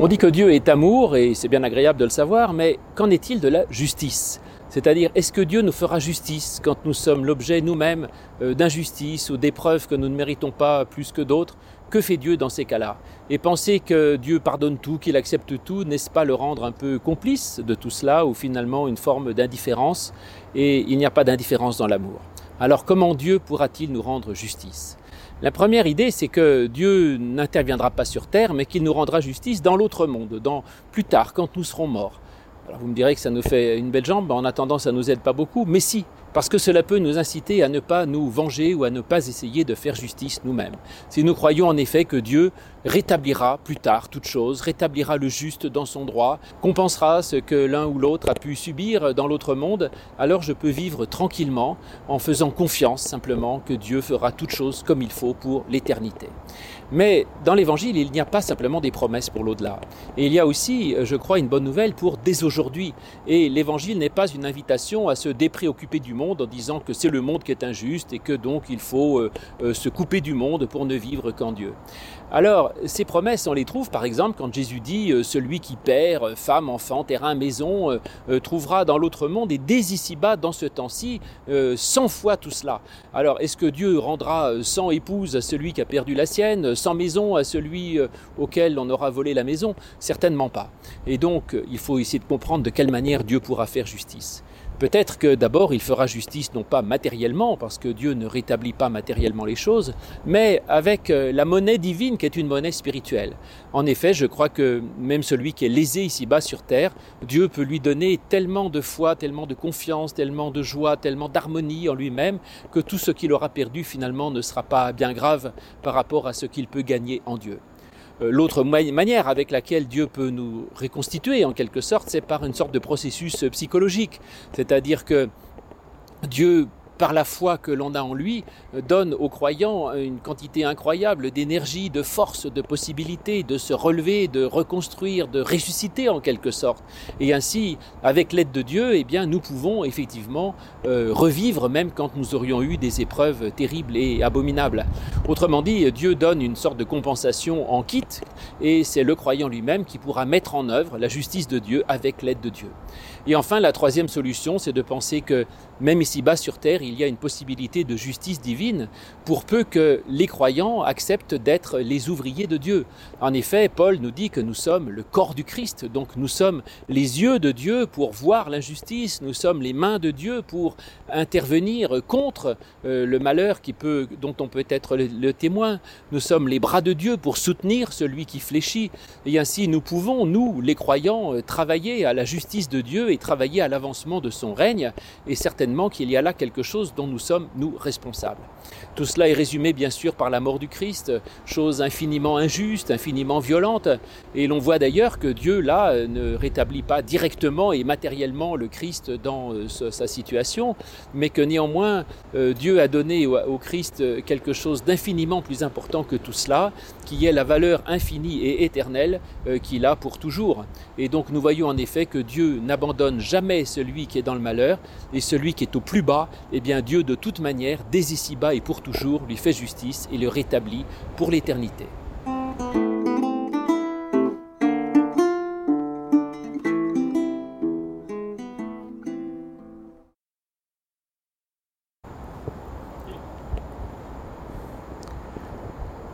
On dit que Dieu est amour, et c'est bien agréable de le savoir, mais qu'en est-il de la justice? C'est-à-dire, est-ce que Dieu nous fera justice quand nous sommes l'objet nous-mêmes euh, d'injustice ou d'épreuves que nous ne méritons pas plus que d'autres? Que fait Dieu dans ces cas-là? Et penser que Dieu pardonne tout, qu'il accepte tout, n'est-ce pas le rendre un peu complice de tout cela, ou finalement une forme d'indifférence? Et il n'y a pas d'indifférence dans l'amour. Alors comment Dieu pourra-t-il nous rendre justice? La première idée, c'est que Dieu n'interviendra pas sur terre, mais qu'il nous rendra justice dans l'autre monde, plus tard, quand nous serons morts. Alors vous me direz que ça nous fait une belle jambe, en attendant ça nous aide pas beaucoup, mais si, parce que cela peut nous inciter à ne pas nous venger ou à ne pas essayer de faire justice nous-mêmes. Si nous croyons en effet que Dieu rétablira plus tard toute chose, rétablira le juste dans son droit, compensera ce que l'un ou l'autre a pu subir dans l'autre monde, alors je peux vivre tranquillement en faisant confiance simplement que Dieu fera toute chose comme il faut pour l'éternité. Mais dans l'évangile, il n'y a pas simplement des promesses pour l'au-delà. Et il y a aussi, je crois, une bonne nouvelle pour dès aujourd'hui. Et l'évangile n'est pas une invitation à se dépréoccuper du monde en disant que c'est le monde qui est injuste et que donc il faut euh, euh, se couper du monde pour ne vivre qu'en Dieu. Alors, ces promesses, on les trouve par exemple quand Jésus dit euh, Celui qui perd femme, enfant, terrain, maison, trouvera dans l'autre monde et dès ici-bas, dans ce temps-ci, cent fois tout cela. Alors, est-ce que Dieu rendra cent épouses à celui qui a perdu la sienne, cent maisons à celui auquel on aura volé la maison? Certainement pas. Et donc, il faut essayer de comprendre de quelle manière Dieu pourra faire justice. Peut-être que d'abord il fera justice non pas matériellement, parce que Dieu ne rétablit pas matériellement les choses, mais avec euh, la monnaie divine qui est une monnaie spirituelle. En effet, je crois que même celui qui est lésé ici-bas sur terre, Dieu peut lui donner tellement de foi, tellement de confiance, tellement de joie, tellement d'harmonie en lui-même, que tout ce qu'il aura perdu finalement ne sera pas bien grave par rapport à ce qu'il peut gagner en Dieu. Euh, l'autre manière avec laquelle Dieu peut nous reconstituer, en quelque sorte, c'est par une sorte de processus psychologique. C'est-à-dire que Dieu par la foi que l'on a en lui, euh, donne aux croyants une quantité incroyable d'énergie, de force, de possibilités de se relever, de reconstruire, de ressusciter en quelque sorte. Et ainsi, avec l'aide de Dieu, eh bien, nous pouvons effectivement euh, revivre même quand nous aurions eu des épreuves terribles et abominables. Autrement dit, Dieu donne une sorte de compensation en kit, et c'est le croyant lui-même qui pourra mettre en œuvre la justice de Dieu avec l'aide de Dieu. Et enfin, la troisième solution, c'est de penser que même ici-bas sur Terre, il y a une possibilité de justice divine pour peu que les croyants acceptent d'être les ouvriers de Dieu. En effet, Paul nous dit que nous sommes le corps du Christ, donc nous sommes les yeux de Dieu pour voir l'injustice, nous sommes les mains de Dieu pour intervenir contre euh, le malheur qui peut, dont on peut être le, témoin, nous sommes les bras de Dieu pour soutenir celui qui fléchit, et ainsi nous pouvons, nous, les croyants, euh, travailler à la justice de Dieu et travailler à l'avancement de son règne, et certainement qu'il y a là quelque chose dont nous sommes, nous, responsables. Tout cela est résumé, bien sûr, par la mort du Christ, chose infiniment injuste, infiniment violente, et l'on voit d'ailleurs que Dieu, là, ne rétablit pas directement et matériellement le Christ dans euh, sa situation, mais que néanmoins, euh, Dieu a donné au Christ quelque chose d'infiniment plus important que tout cela, qui est la valeur infinie et éternelle euh, qu'il a pour toujours. Et donc nous voyons en effet que Dieu n'abandonne jamais celui qui est dans le malheur, et celui qui est au plus bas, eh Dieu de toute manière, dès ici-bas et pour toujours, lui fait justice et le rétablit pour l'éternité.